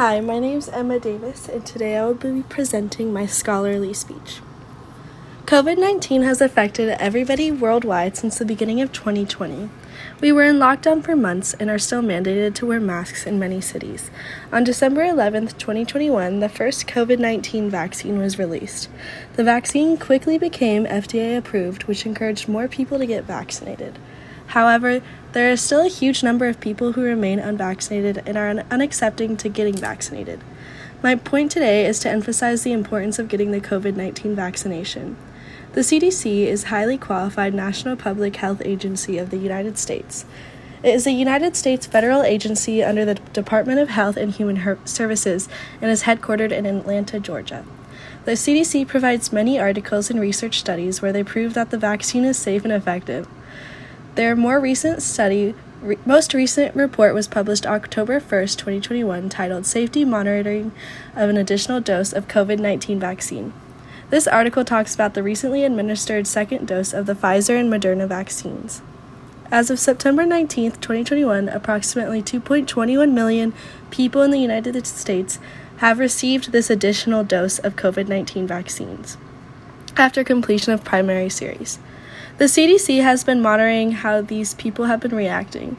Hi, my name is Emma Davis, and today I will be presenting my scholarly speech. COVID 19 has affected everybody worldwide since the beginning of 2020. We were in lockdown for months and are still mandated to wear masks in many cities. On December 11, 2021, the first COVID 19 vaccine was released. The vaccine quickly became FDA approved, which encouraged more people to get vaccinated. However, there is still a huge number of people who remain unvaccinated and are unaccepting to getting vaccinated. My point today is to emphasize the importance of getting the COVID 19 vaccination. The CDC is highly qualified national public health agency of the United States. It is a United States federal agency under the Department of Health and Human Her- Services and is headquartered in Atlanta, Georgia. The CDC provides many articles and research studies where they prove that the vaccine is safe and effective. Their more recent study, re- most recent report was published October 1st, 2021, titled Safety Monitoring of an Additional Dose of COVID 19 Vaccine. This article talks about the recently administered second dose of the Pfizer and Moderna vaccines. As of September 19, 2021, approximately 2.21 million people in the United States have received this additional dose of COVID 19 vaccines after completion of primary series. The CDC has been monitoring how these people have been reacting.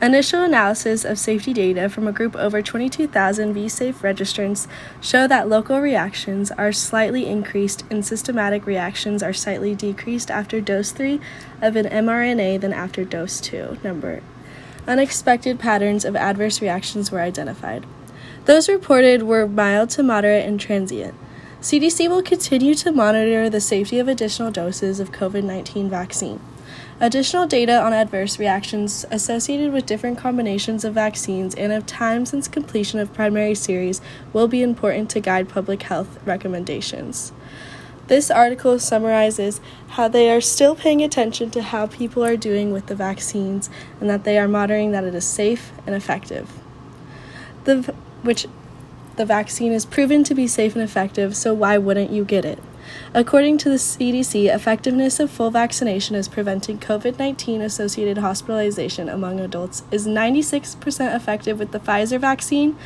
Initial analysis of safety data from a group over 22,000 VSafe registrants show that local reactions are slightly increased and systematic reactions are slightly decreased after dose 3 of an mRNA than after dose 2 number. Unexpected patterns of adverse reactions were identified. Those reported were mild to moderate and transient. CDC will continue to monitor the safety of additional doses of COVID 19 vaccine. Additional data on adverse reactions associated with different combinations of vaccines and of time since completion of primary series will be important to guide public health recommendations. This article summarizes how they are still paying attention to how people are doing with the vaccines and that they are monitoring that it is safe and effective. The which the vaccine is proven to be safe and effective, so why wouldn't you get it? According to the CDC, effectiveness of full vaccination as preventing COVID 19 associated hospitalization among adults is 96% effective with the Pfizer vaccine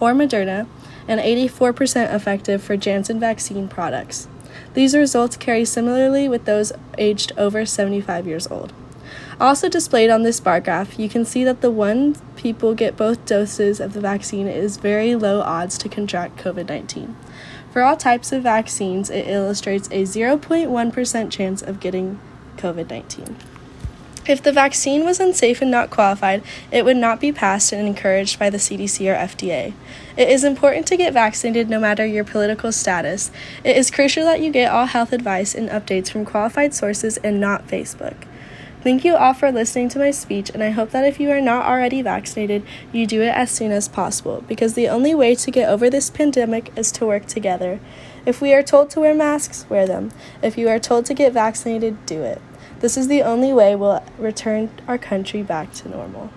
or Moderna and 84% effective for Janssen vaccine products. These results carry similarly with those aged over 75 years old. Also displayed on this bar graph, you can see that the one people get both doses of the vaccine is very low odds to contract COVID 19. For all types of vaccines, it illustrates a 0.1% chance of getting COVID 19. If the vaccine was unsafe and not qualified, it would not be passed and encouraged by the CDC or FDA. It is important to get vaccinated no matter your political status. It is crucial that you get all health advice and updates from qualified sources and not Facebook. Thank you all for listening to my speech, and I hope that if you are not already vaccinated, you do it as soon as possible, because the only way to get over this pandemic is to work together. If we are told to wear masks, wear them. If you are told to get vaccinated, do it. This is the only way we'll return our country back to normal.